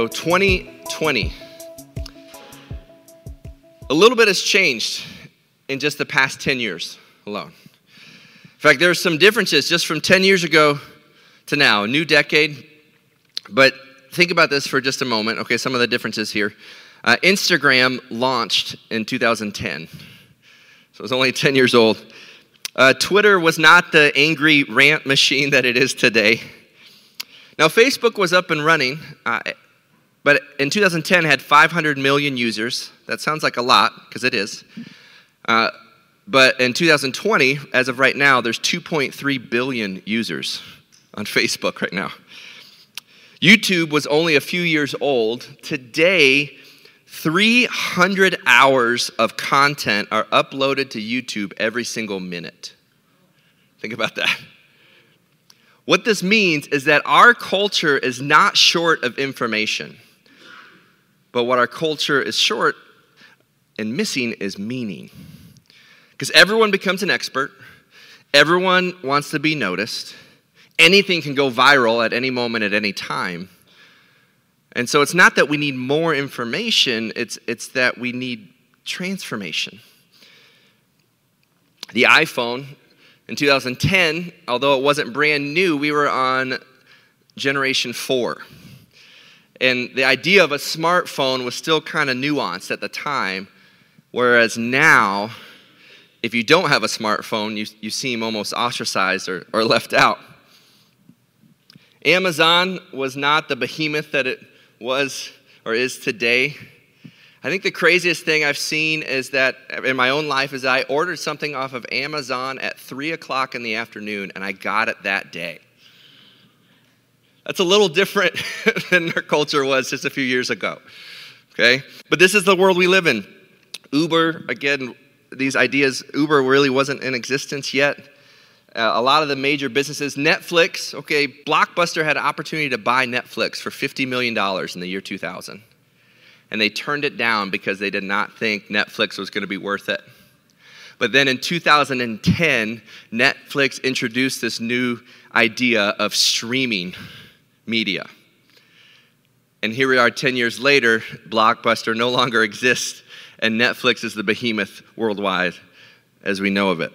So 2020. A little bit has changed in just the past 10 years alone. In fact, there are some differences just from 10 years ago to now, a new decade. But think about this for just a moment. Okay, some of the differences here. Uh, Instagram launched in 2010, so it was only 10 years old. Uh, Twitter was not the angry rant machine that it is today. Now, Facebook was up and running, uh, but in 2010 had 500 million users. That sounds like a lot, because it is. Uh, but in 2020, as of right now, there's 2.3 billion users on Facebook right now. YouTube was only a few years old. Today, 300 hours of content are uploaded to YouTube every single minute. Think about that. What this means is that our culture is not short of information, but what our culture is short and missing is meaning. Because everyone becomes an expert, everyone wants to be noticed, anything can go viral at any moment, at any time. And so it's not that we need more information, it's, it's that we need transformation. The iPhone in 2010, although it wasn't brand new, we were on generation four. And the idea of a smartphone was still kind of nuanced at the time, whereas now, if you don't have a smartphone, you, you seem almost ostracized or, or left out. Amazon was not the behemoth that it was or is today. I think the craziest thing I've seen is that in my own life is I ordered something off of Amazon at three o'clock in the afternoon and I got it that day. That's a little different than our culture was just a few years ago. Okay? But this is the world we live in. Uber, again, these ideas, Uber really wasn't in existence yet. Uh, a lot of the major businesses, Netflix, okay, Blockbuster had an opportunity to buy Netflix for $50 million in the year 2000 and they turned it down because they did not think Netflix was going to be worth it. But then in 2010, Netflix introduced this new idea of streaming media. And here we are 10 years later, Blockbuster no longer exists, and Netflix is the behemoth worldwide as we know of it.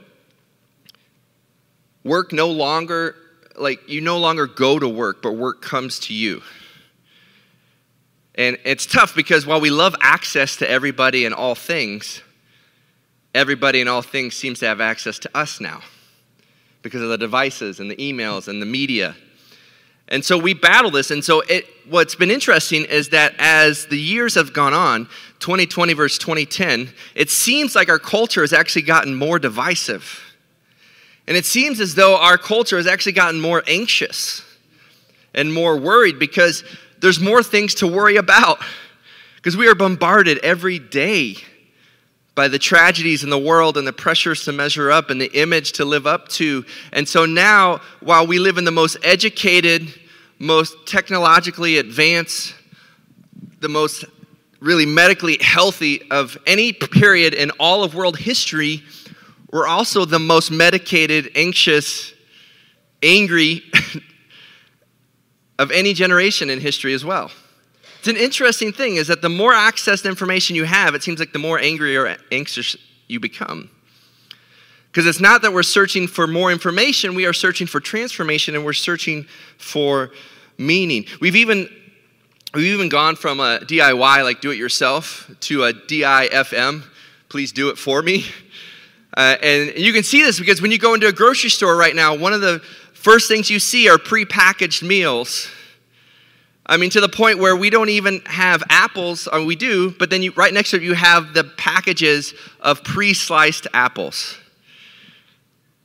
Work no longer, like, you no longer go to work, but work comes to you. And it's tough because while we love access to everybody and all things, everybody and all things seems to have access to us now because of the devices and the emails and the media. And so we battle this. And so it, what's been interesting is that as the years have gone on, 2020 versus 2010, it seems like our culture has actually gotten more divisive. And it seems as though our culture has actually gotten more anxious and more worried because there's more things to worry about because we are bombarded every day by the tragedies in the world and the pressures to measure up and the image to live up to. And so now, while we live in the most educated, most technologically advanced, the most really medically healthy of any period in all of world history, we're also the most medicated, anxious, angry, of any generation in history as well. It's an interesting thing is that the more access to information you have, it seems like the more angry or anxious you become. Because it's not that we're searching for more information, we are searching for transformation and we're searching for meaning. We've even we've even gone from a DIY like do it yourself to a DIFM, please do it for me. Uh, and you can see this because when you go into a grocery store right now, one of the First things you see are prepackaged meals. I mean, to the point where we don't even have apples, or we do, but then you, right next to it, you have the packages of pre sliced apples.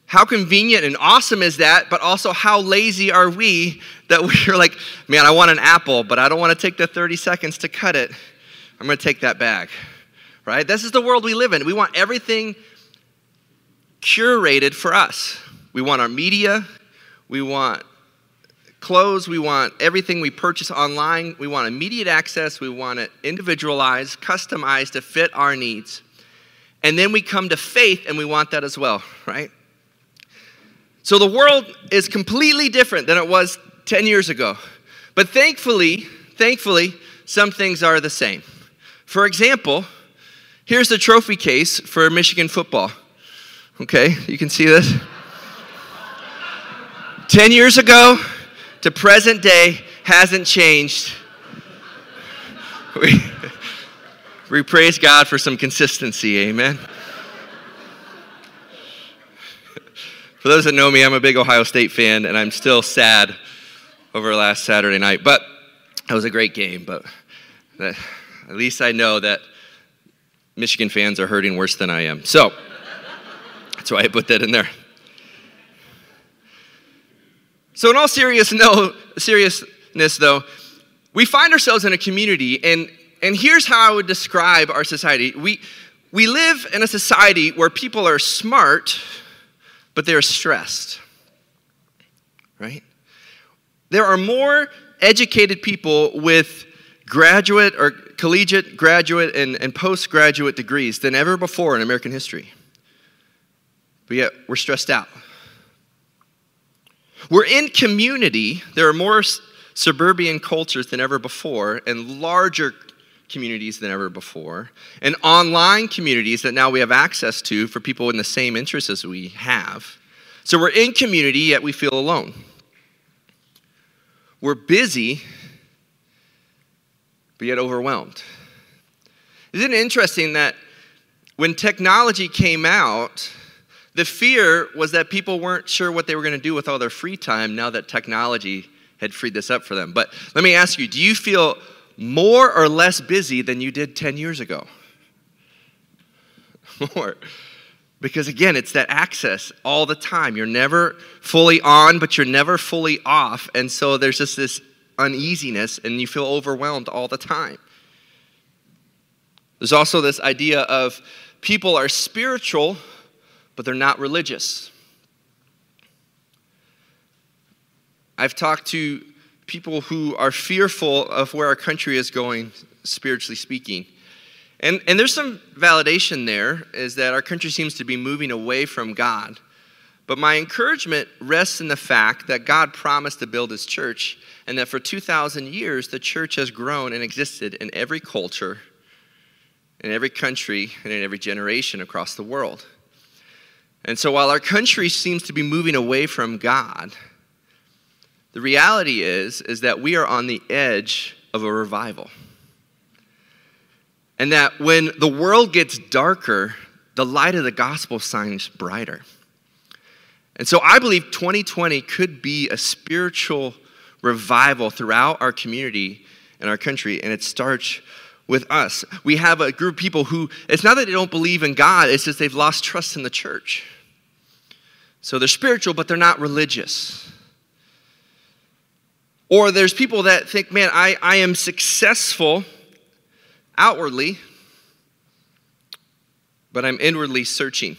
How convenient and awesome is that, but also how lazy are we that we're like, man, I want an apple, but I don't want to take the 30 seconds to cut it. I'm going to take that bag, right? This is the world we live in. We want everything curated for us. We want our media, we want clothes, we want everything we purchase online, we want immediate access, we want it individualized, customized to fit our needs. And then we come to faith and we want that as well, right? So the world is completely different than it was 10 years ago. But thankfully, thankfully, some things are the same. For example, here's the trophy case for Michigan football. Okay, you can see this. 10 years ago to present day hasn't changed. We, we praise God for some consistency, amen. For those that know me, I'm a big Ohio State fan, and I'm still sad over last Saturday night. But it was a great game. But at least I know that Michigan fans are hurting worse than I am. So that's why I put that in there. So, in all serious, no, seriousness, though, we find ourselves in a community, and, and here's how I would describe our society. We, we live in a society where people are smart but they're stressed. Right? There are more educated people with graduate or collegiate, graduate, and, and postgraduate degrees than ever before in American history. But yet, we're stressed out. We're in community. There are more suburban cultures than ever before and larger communities than ever before, and online communities that now we have access to for people in the same interests as we have. So we're in community, yet we feel alone. We're busy, but yet overwhelmed. Isn't it interesting that when technology came out, the fear was that people weren't sure what they were going to do with all their free time now that technology had freed this up for them. But let me ask you do you feel more or less busy than you did 10 years ago? More. Because again, it's that access all the time. You're never fully on, but you're never fully off. And so there's just this uneasiness, and you feel overwhelmed all the time. There's also this idea of people are spiritual, but they're not religious. I've talked to people who are fearful of where our country is going, spiritually speaking. And, and there's some validation there, is that our country seems to be moving away from God. But my encouragement rests in the fact that God promised to build his church, and that for 2,000 years, the church has grown and existed in every culture, in every country, and in every generation across the world. And so while our country seems to be moving away from God, the reality is is that we are on the edge of a revival. And that when the world gets darker, the light of the gospel shines brighter. And so I believe 2020 could be a spiritual revival throughout our community and our country, and it starts with us. We have a group of people who, it's not that they don't believe in God, it's just they've lost trust in the church. So they're spiritual, but they're not religious. Or there's people that think, man, I, I am successful outwardly, but I'm inwardly searching,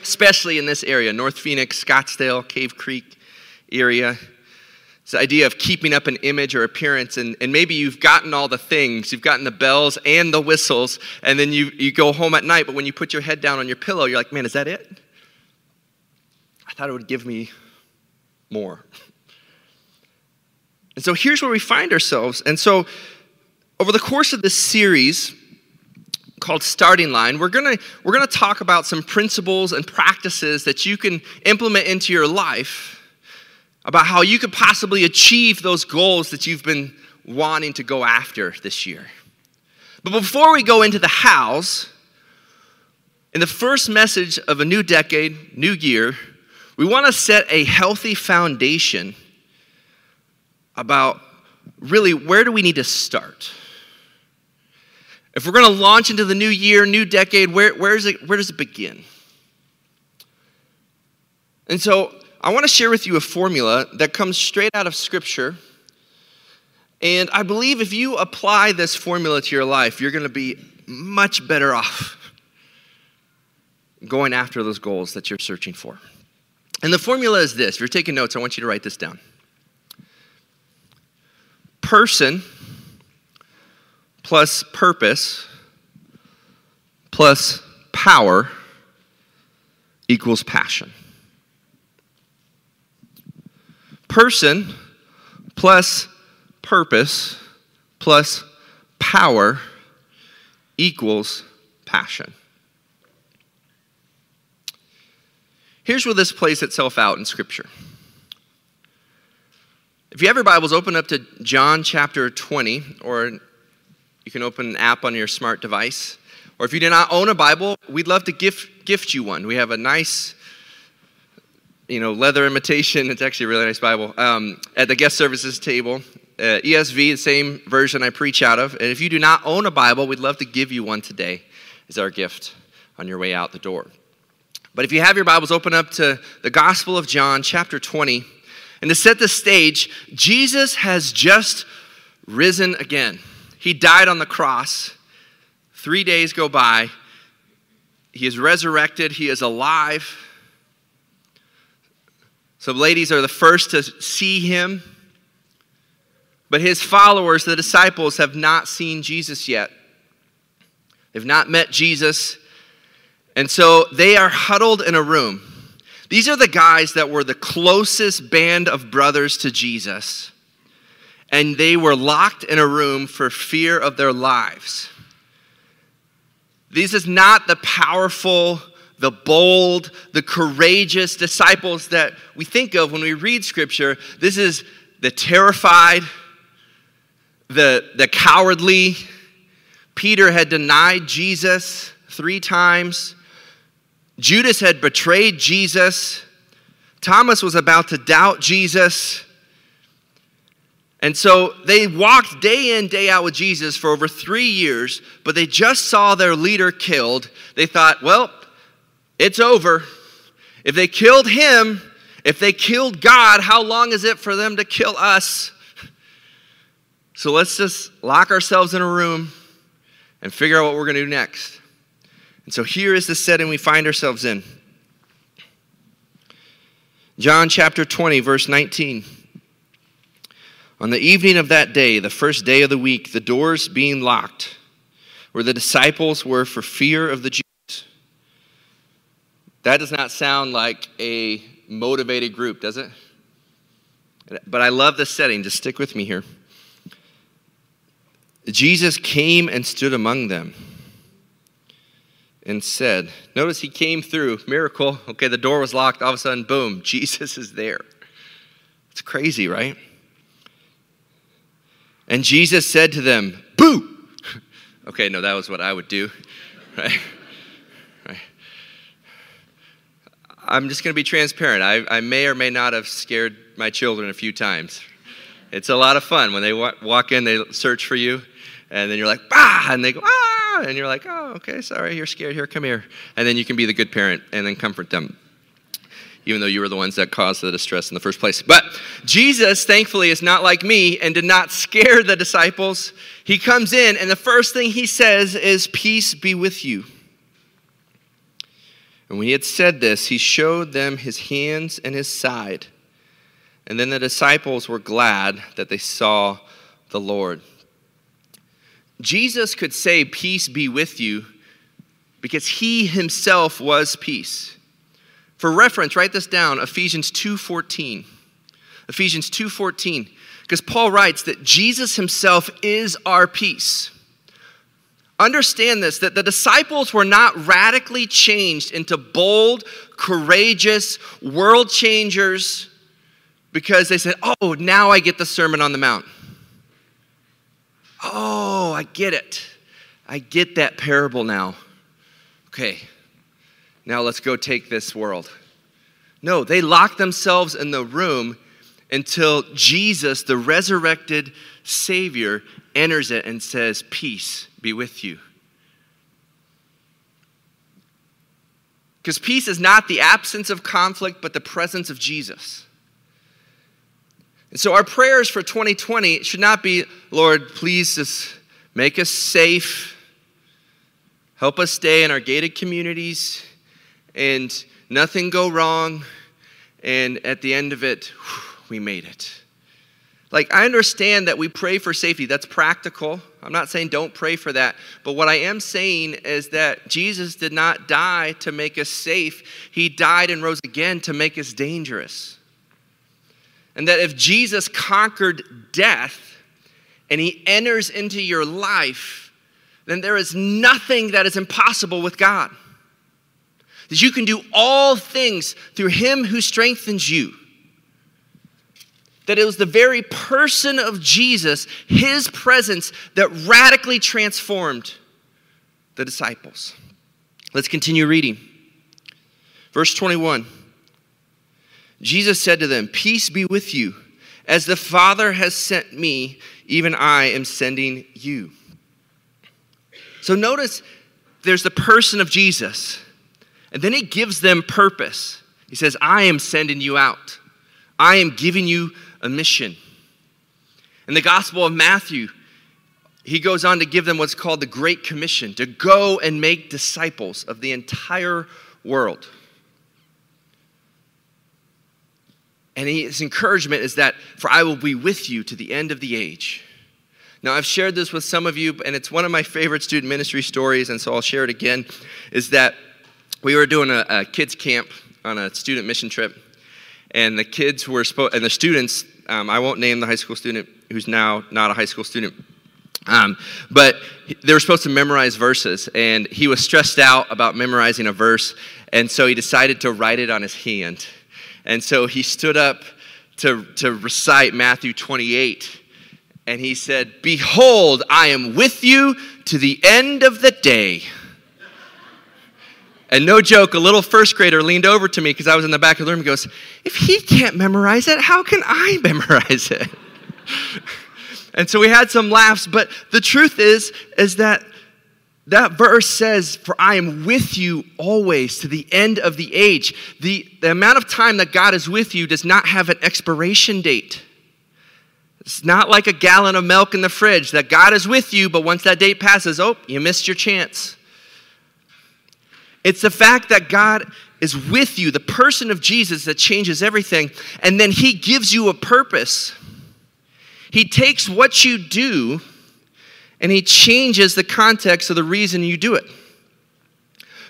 especially in this area North Phoenix, Scottsdale, Cave Creek area. This idea of keeping up an image or appearance, and, and maybe you've gotten all the things. You've gotten the bells and the whistles, and then you, you go home at night, but when you put your head down on your pillow, you're like, man, is that it? I thought it would give me more. And so here's where we find ourselves. And so, over the course of this series called Starting Line, we're gonna, we're gonna talk about some principles and practices that you can implement into your life about how you could possibly achieve those goals that you've been wanting to go after this year. But before we go into the hows, in the first message of a new decade, new year, we want to set a healthy foundation about really where do we need to start? If we're going to launch into the new year, new decade, where, where, is it, where does it begin? And so I want to share with you a formula that comes straight out of Scripture. And I believe if you apply this formula to your life, you're going to be much better off going after those goals that you're searching for. And the formula is this. If you're taking notes, I want you to write this down person plus purpose plus power equals passion. Person plus purpose plus power equals passion. Here's where this plays itself out in Scripture. If you have your Bibles, open up to John chapter 20, or you can open an app on your smart device. Or if you do not own a Bible, we'd love to gift, gift you one. We have a nice, you know, leather imitation. It's actually a really nice Bible um, at the guest services table. Uh, ESV, the same version I preach out of. And if you do not own a Bible, we'd love to give you one today as our gift on your way out the door. But if you have your Bibles, open up to the Gospel of John, chapter 20. And to set the stage, Jesus has just risen again. He died on the cross. Three days go by. He is resurrected. He is alive. So, ladies are the first to see him. But his followers, the disciples, have not seen Jesus yet. They've not met Jesus. And so they are huddled in a room. These are the guys that were the closest band of brothers to Jesus. And they were locked in a room for fear of their lives. This is not the powerful, the bold, the courageous disciples that we think of when we read scripture. This is the terrified, the, the cowardly. Peter had denied Jesus three times. Judas had betrayed Jesus. Thomas was about to doubt Jesus. And so they walked day in, day out with Jesus for over three years, but they just saw their leader killed. They thought, well, it's over. If they killed him, if they killed God, how long is it for them to kill us? So let's just lock ourselves in a room and figure out what we're going to do next. And so here is the setting we find ourselves in. John chapter 20, verse 19. On the evening of that day, the first day of the week, the doors being locked, where the disciples were for fear of the Jews. That does not sound like a motivated group, does it? But I love the setting. Just stick with me here. Jesus came and stood among them and said, Notice he came through, miracle. Okay, the door was locked. All of a sudden, boom, Jesus is there. It's crazy, right? And Jesus said to them, Boo! Okay, no, that was what I would do, right? I'm just going to be transparent. I, I may or may not have scared my children a few times. It's a lot of fun when they walk in, they search for you, and then you're like, bah, and they go, ah, and you're like, oh, okay, sorry, you're scared. Here, come here. And then you can be the good parent and then comfort them even though you were the ones that caused the distress in the first place. But Jesus, thankfully, is not like me and did not scare the disciples. He comes in, and the first thing he says is, Peace be with you. And when he had said this, he showed them his hands and his side. And then the disciples were glad that they saw the Lord. Jesus could say, Peace be with you, because he himself was peace. For reference, write this down, Ephesians 2:14. Ephesians 2:14. Because Paul writes that Jesus himself is our peace. Understand this that the disciples were not radically changed into bold, courageous world changers because they said, "Oh, now I get the Sermon on the Mount." Oh, I get it. I get that parable now. Okay, now let's go take this world. No, they locked themselves in the room until Jesus, the resurrected Savior, enters it and says, Peace be with you. Because peace is not the absence of conflict, but the presence of Jesus. And so our prayers for 2020 should not be, Lord, please just make us safe, help us stay in our gated communities, and nothing go wrong, and at the end of it, whew, we made it. Like, I understand that we pray for safety. That's practical. I'm not saying don't pray for that. But what I am saying is that Jesus did not die to make us safe, He died and rose again to make us dangerous. And that if Jesus conquered death and He enters into your life, then there is nothing that is impossible with God. That you can do all things through Him who strengthens you. That it was the very person of Jesus, His presence, that radically transformed the disciples. Let's continue reading. Verse 21 Jesus said to them, Peace be with you. As the Father has sent me, even I am sending you. So notice there's the person of Jesus, and then he gives them purpose. He says, I am sending you out, I am giving you a mission. In the Gospel of Matthew, he goes on to give them what's called the Great Commission to go and make disciples of the entire world. And his encouragement is that, for I will be with you to the end of the age. Now, I've shared this with some of you, and it's one of my favorite student ministry stories, and so I'll share it again. Is that we were doing a, a kids' camp on a student mission trip, and the kids were supposed, and the students, um, I won't name the high school student who's now not a high school student, um, but they were supposed to memorize verses, and he was stressed out about memorizing a verse, and so he decided to write it on his hand. And so he stood up to, to recite Matthew 28, and he said, Behold, I am with you to the end of the day. And no joke, a little first grader leaned over to me because I was in the back of the room and goes, If he can't memorize it, how can I memorize it? And so we had some laughs, but the truth is, is that that verse says, For I am with you always to the end of the age. The, the amount of time that God is with you does not have an expiration date. It's not like a gallon of milk in the fridge that God is with you, but once that date passes, oh, you missed your chance. It's the fact that God is with you, the person of Jesus that changes everything, and then He gives you a purpose. He takes what you do and he changes the context of the reason you do it.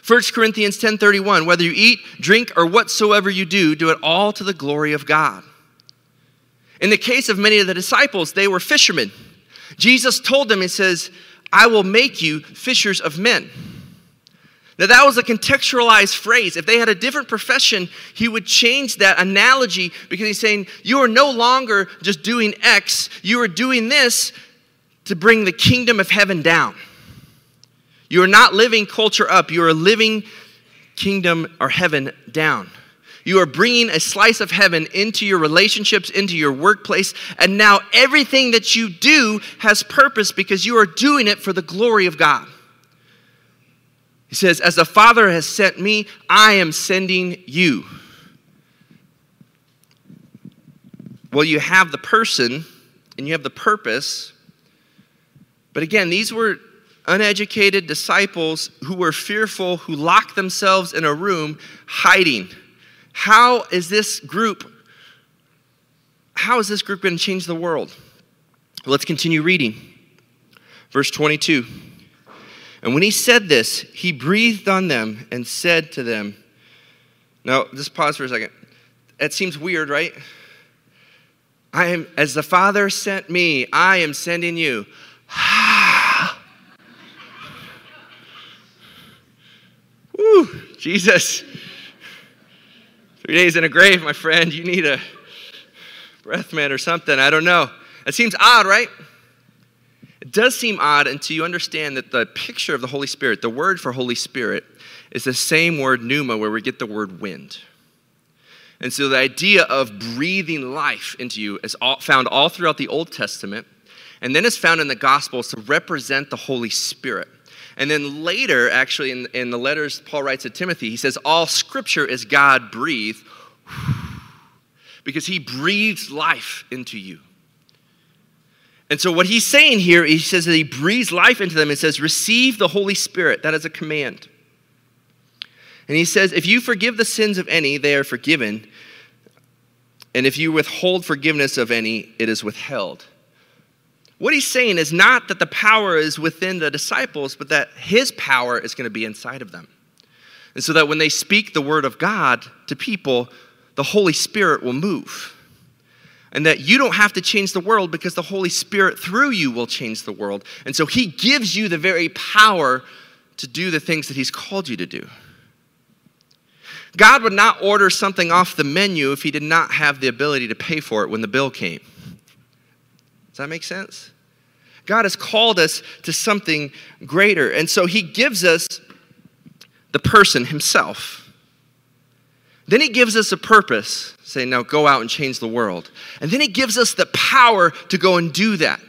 1 Corinthians 10:31 whether you eat, drink or whatsoever you do, do it all to the glory of God. In the case of many of the disciples, they were fishermen. Jesus told them he says, "I will make you fishers of men." Now, that was a contextualized phrase. If they had a different profession, he would change that analogy because he's saying, You are no longer just doing X, you are doing this to bring the kingdom of heaven down. You are not living culture up, you are living kingdom or heaven down. You are bringing a slice of heaven into your relationships, into your workplace, and now everything that you do has purpose because you are doing it for the glory of God. He says, As the Father has sent me, I am sending you. Well, you have the person and you have the purpose. But again, these were uneducated disciples who were fearful, who locked themselves in a room hiding. How is this group? How is this group going to change the world? Let's continue reading. Verse 22. And when he said this, he breathed on them and said to them, Now, just pause for a second. That seems weird, right? I am, as the Father sent me, I am sending you. Woo, Jesus. Three days in a grave, my friend. You need a breath man or something. I don't know. It seems odd, right? Does seem odd until you understand that the picture of the Holy Spirit, the word for Holy Spirit, is the same word pneuma where we get the word wind. And so the idea of breathing life into you is all, found all throughout the Old Testament, and then is found in the Gospels to represent the Holy Spirit. And then later, actually, in, in the letters Paul writes to Timothy, he says, All scripture is God breathed because he breathes life into you. And so, what he's saying here, he says that he breathes life into them and says, Receive the Holy Spirit. That is a command. And he says, If you forgive the sins of any, they are forgiven. And if you withhold forgiveness of any, it is withheld. What he's saying is not that the power is within the disciples, but that his power is going to be inside of them. And so that when they speak the word of God to people, the Holy Spirit will move. And that you don't have to change the world because the Holy Spirit through you will change the world. And so He gives you the very power to do the things that He's called you to do. God would not order something off the menu if He did not have the ability to pay for it when the bill came. Does that make sense? God has called us to something greater. And so He gives us the person Himself. Then He gives us a purpose saying, now go out and change the world. And then he gives us the power to go and do that.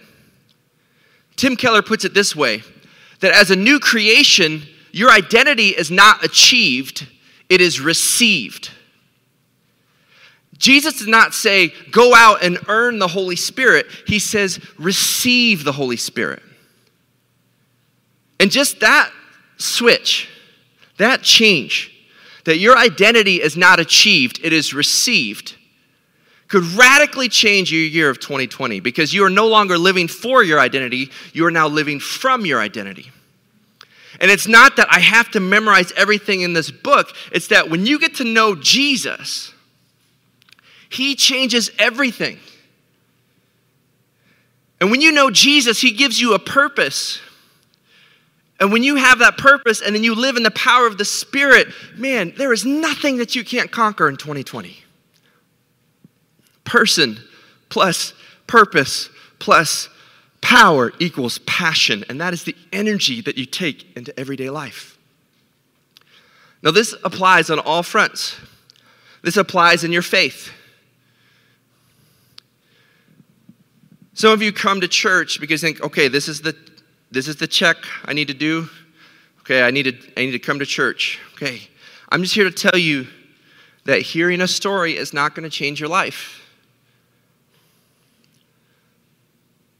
Tim Keller puts it this way that as a new creation, your identity is not achieved, it is received. Jesus does not say, go out and earn the Holy Spirit. He says, receive the Holy Spirit. And just that switch, that change, that your identity is not achieved, it is received, could radically change your year of 2020 because you are no longer living for your identity, you are now living from your identity. And it's not that I have to memorize everything in this book, it's that when you get to know Jesus, He changes everything. And when you know Jesus, He gives you a purpose. And when you have that purpose and then you live in the power of the Spirit, man, there is nothing that you can't conquer in 2020. Person plus purpose plus power equals passion. And that is the energy that you take into everyday life. Now, this applies on all fronts. This applies in your faith. Some of you come to church because you think, okay, this is the this is the check I need to do. Okay, I need to, I need to come to church. Okay, I'm just here to tell you that hearing a story is not going to change your life.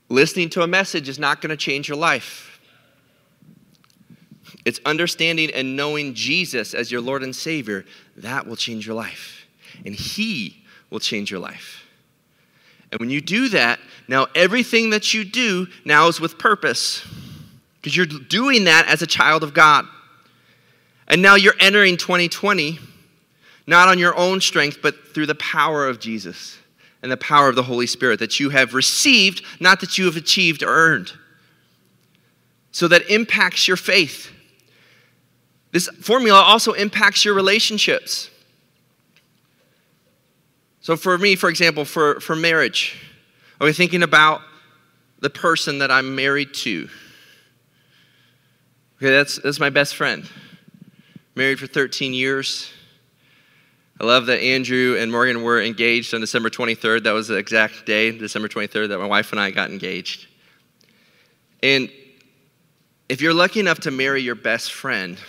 Listening to a message is not going to change your life. It's understanding and knowing Jesus as your Lord and Savior that will change your life. And He will change your life. And when you do that, now everything that you do now is with purpose because you're doing that as a child of God. And now you're entering 2020 not on your own strength, but through the power of Jesus and the power of the Holy Spirit that you have received, not that you have achieved or earned. So that impacts your faith. This formula also impacts your relationships. So, for me, for example, for, for marriage, are we thinking about the person that I'm married to? Okay, that's, that's my best friend. Married for 13 years. I love that Andrew and Morgan were engaged on December 23rd. That was the exact day, December 23rd, that my wife and I got engaged. And if you're lucky enough to marry your best friend,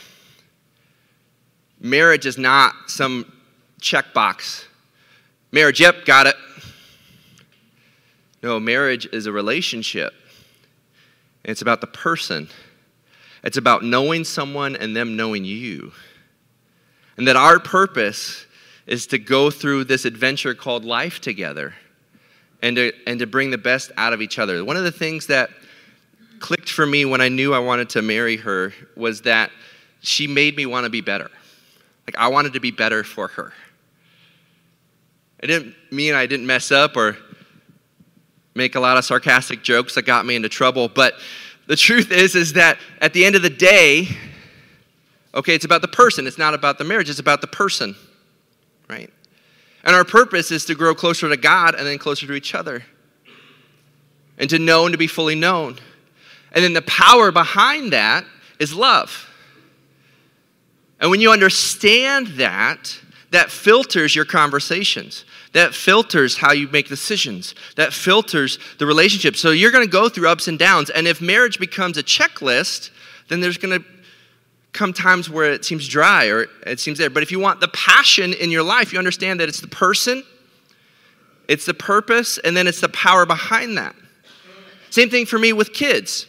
marriage is not some checkbox. Marriage, yep, got it. No, marriage is a relationship. It's about the person it's about knowing someone and them knowing you. And that our purpose is to go through this adventure called life together and to, and to bring the best out of each other. One of the things that clicked for me when I knew I wanted to marry her was that she made me want to be better. Like, I wanted to be better for her. It didn't mean I didn't mess up or make a lot of sarcastic jokes that got me into trouble, but the truth is is that at the end of the day okay it's about the person it's not about the marriage it's about the person right? And our purpose is to grow closer to god and then closer to each other and to know and to be fully known. And then the power behind that is love. And when you understand that that filters your conversations that filters how you make decisions, that filters the relationship. So you're going to go through ups and downs. And if marriage becomes a checklist, then there's going to come times where it seems dry or it seems there. But if you want the passion in your life, you understand that it's the person, it's the purpose, and then it's the power behind that. Same thing for me with kids.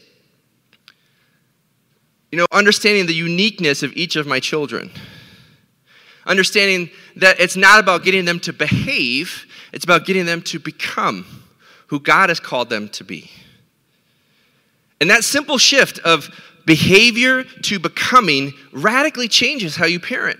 You know, understanding the uniqueness of each of my children understanding that it's not about getting them to behave, it's about getting them to become who God has called them to be. And that simple shift of behavior to becoming radically changes how you parent.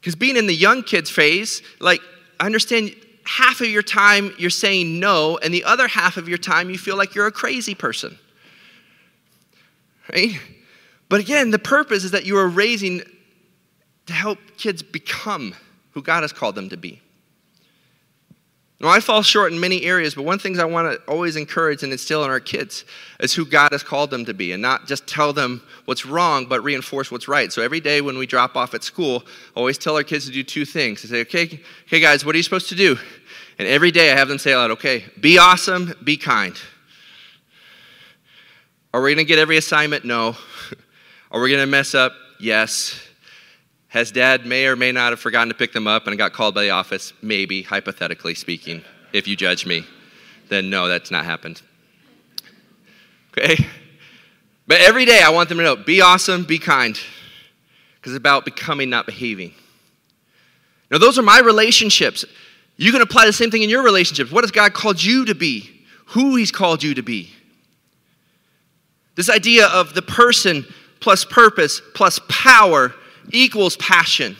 Because being in the young kids phase, like, I understand half of your time you're saying no, and the other half of your time you feel like you're a crazy person. Right? But again, the purpose is that you are raising to help kids become who God has called them to be. Now, I fall short in many areas, but one thing I want to always encourage and instill in our kids is who God has called them to be, and not just tell them what's wrong, but reinforce what's right. So every day when we drop off at school, I always tell our kids to do two things. I say, okay, okay, guys, what are you supposed to do? And every day I have them say out, okay, be awesome, be kind. Are we going to get every assignment? No. Are we going to mess up? Yes. Has dad may or may not have forgotten to pick them up and got called by the office? Maybe, hypothetically speaking. If you judge me, then no, that's not happened. Okay? But every day I want them to know be awesome, be kind. Because it's about becoming, not behaving. Now, those are my relationships. You can apply the same thing in your relationships. What has God called you to be? Who He's called you to be. This idea of the person plus purpose plus power equals passion.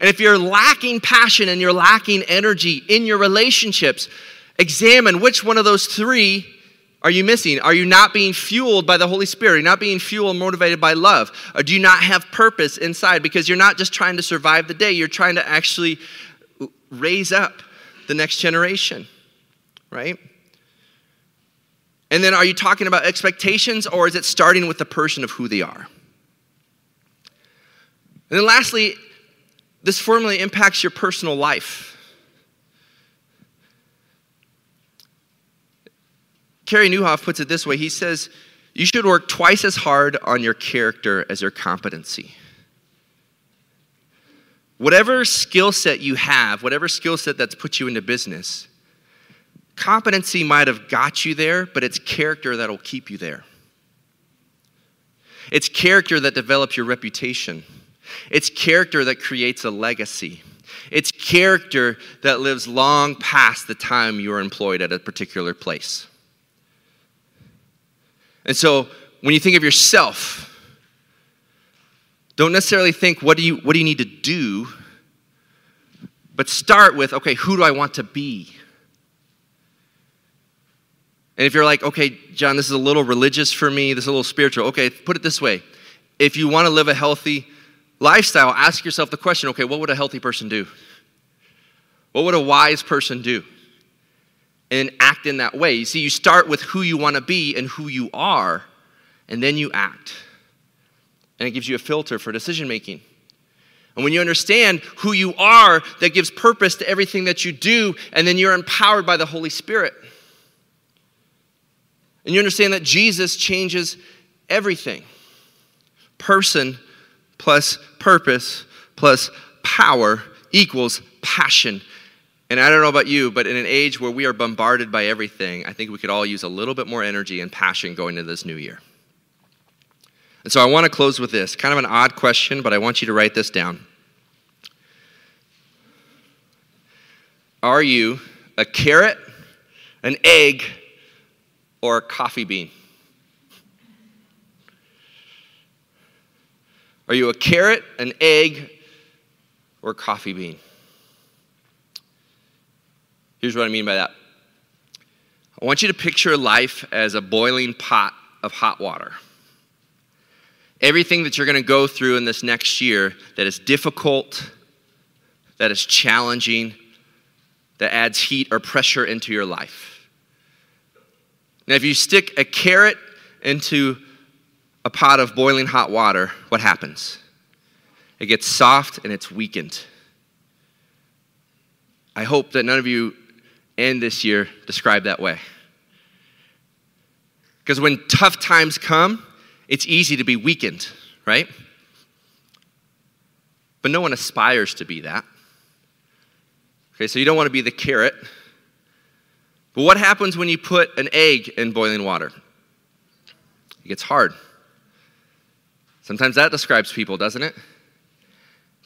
And if you're lacking passion and you're lacking energy in your relationships, examine which one of those three are you missing? Are you not being fueled by the Holy Spirit? Are you not being fueled and motivated by love? Or do you not have purpose inside? Because you're not just trying to survive the day, you're trying to actually raise up the next generation, right? And then are you talking about expectations or is it starting with the person of who they are? And then lastly, this formally impacts your personal life. Carey Nieuwhof puts it this way he says, You should work twice as hard on your character as your competency. Whatever skill set you have, whatever skill set that's put you into business, competency might have got you there, but it's character that'll keep you there. It's character that develops your reputation. It's character that creates a legacy. It's character that lives long past the time you are employed at a particular place. And so when you think of yourself, don't necessarily think, what do you, what do you need to do? But start with, okay, who do I want to be? And if you're like, okay, Jon, this is a little religious for me, this is a little spiritual, okay, put it this way. If you want to live a healthy, lifestyle, ask yourself the question okay, what would a healthy person do? What would a wise person do? And act in that way. You see, you start with who you want to be and who you are, and then you act. And it gives you a filter for decision making. And when you understand who you are, that gives purpose to everything that you do, and then you're empowered by the Holy Spirit. And you understand that Jesus changes everything person plus purpose plus power equals passion. And I don't know about you, but in an age where we are bombarded by everything, I think we could all use a little bit more energy and passion going into this new year. And so I want to close with this kind of an odd question, but I want you to write this down. Are you a carrot, an egg, or a coffee bean? Are you a carrot, an egg, or a coffee bean? Here's what I mean by that. I want you to picture life as a boiling pot of hot water. Everything that you're going to go through in this next year that is difficult, that is challenging, that adds heat or pressure into your life. Now, if you stick a carrot into a pot of boiling hot water, what happens? It gets soft and it's weakened. I hope that none of you end this year described that way. Because when tough times come, it's easy to be weakened, right? But no one aspires to be that. Okay, so you don't want to be the carrot. But what happens when you put an egg in boiling water? It gets hard. Sometimes that describes people, doesn't it?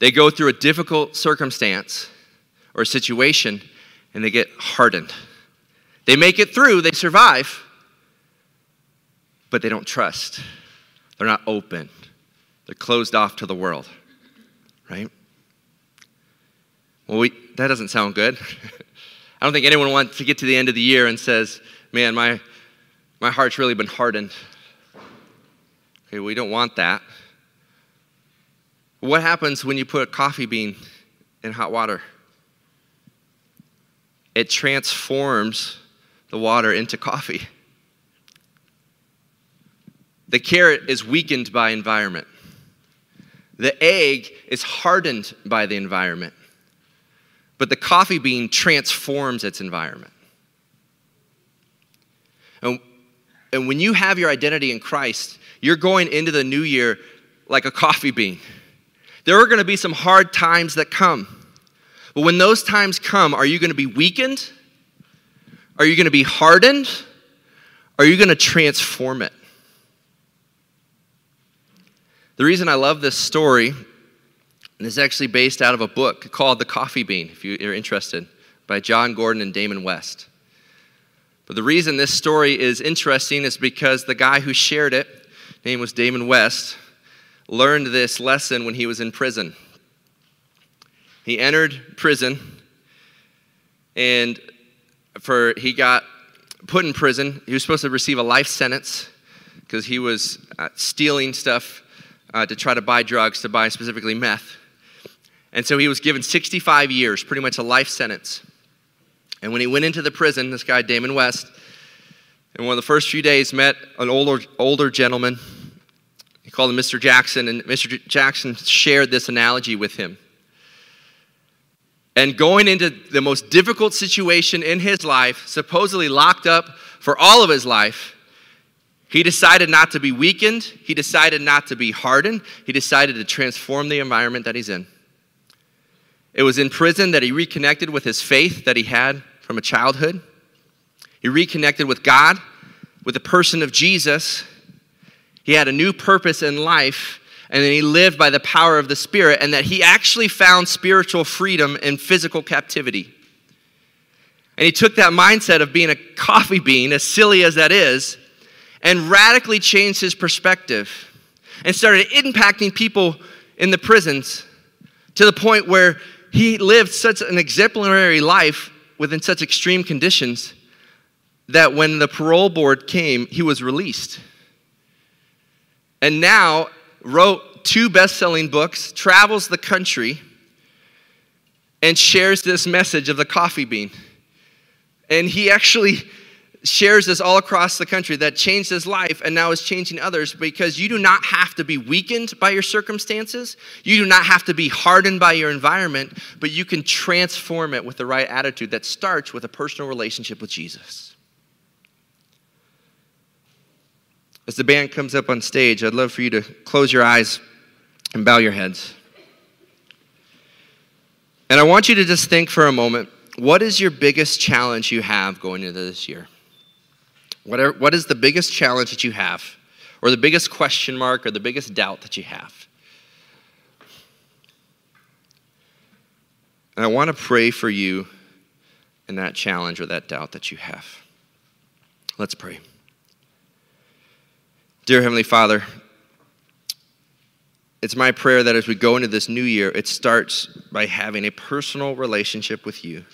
They go through a difficult circumstance or situation and they get hardened. They make it through, they survive, but they don't trust. They're not open. They're closed off to the world, right? Well, we, that doesn't sound good. I don't think anyone wants to get to the end of the year and says, man, my, my heart's really been hardened. Okay, we don't want that. What happens when you put a coffee bean in hot water? It transforms the water into coffee. The carrot is weakened by environment. The egg is hardened by the environment. But the coffee bean transforms its environment. And, and when you have your identity in Christ, you're going into the new year like a coffee bean. There are going to be some hard times that come. But when those times come, are you going to be weakened? Are you going to be hardened? Are you going to transform it? The reason I love this story, it's actually based out of a book called The Coffee Bean, if you're interested, by Jon Gordon and Damon West. But the reason this story is interesting is because the guy who shared it, name was Damon West, learned this lesson when he was in prison. He entered prison and for he got put in prison. He was supposed to receive a life sentence because he was uh, stealing stuff uh, to try to buy drugs, to buy specifically meth. And so he was given 65 years, pretty much a life sentence. And when he went into the prison, this guy, Damon West, in one of the first few days, met an older, older gentleman. He called him Mr. Jackson, and Mr. Jackson shared this analogy with him. And going into the most difficult situation in his life, supposedly locked up for all of his life, he decided not to be weakened. He decided not to be hardened. He decided to transform the environment that he's in. It was in prison that he reconnected with his faith that he had from a childhood. He reconnected with God, with the person of Jesus. He had a new purpose in life, and then he lived by the power of the Spirit, and that he actually found spiritual freedom in physical captivity. And he took that mindset of being a coffee bean, as silly as that is, and radically changed his perspective and started impacting people in the prisons to the point where he lived such an exemplary life within such extreme conditions that when the parole board came, he was released. And now wrote two best selling books, travels the country, and shares this message of the coffee bean. And he actually shares this all across the country that changed his life and now is changing others because you do not have to be weakened by your circumstances. You do not have to be hardened by your environment, but you can transform it with the right attitude that starts with a personal relationship with Jesus. As the band comes up on stage, I'd love for you to close your eyes and bow your heads. And I want you to just think for a moment what is your biggest challenge you have going into this year? Whatever, what is the biggest challenge that you have, or the biggest question mark, or the biggest doubt that you have? And I want to pray for you in that challenge or that doubt that you have. Let's pray. Dear Heavenly Father, it's my prayer that as we go into this new year, it starts by having a personal relationship with you.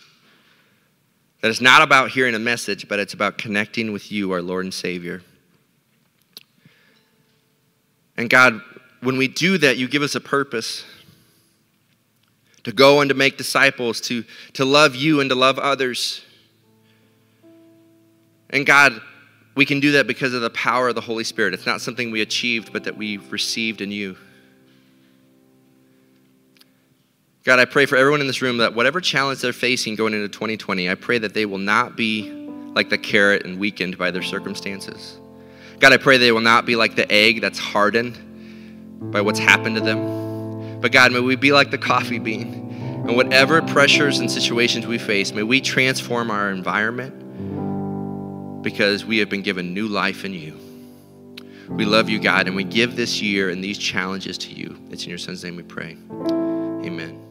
That it's not about hearing a message, but it's about connecting with you, our Lord and Savior. And God, when we do that, you give us a purpose to go and to make disciples, to, to love you and to love others. And God, we can do that because of the power of the Holy Spirit. It's not something we achieved, but that we received in you. God, I pray for everyone in this room that whatever challenge they're facing going into 2020, I pray that they will not be like the carrot and weakened by their circumstances. God, I pray they will not be like the egg that's hardened by what's happened to them. But God, may we be like the coffee bean. And whatever pressures and situations we face, may we transform our environment because we have been given new life in you. We love you, God, and we give this year and these challenges to you. It's in your son's name we pray. Amen.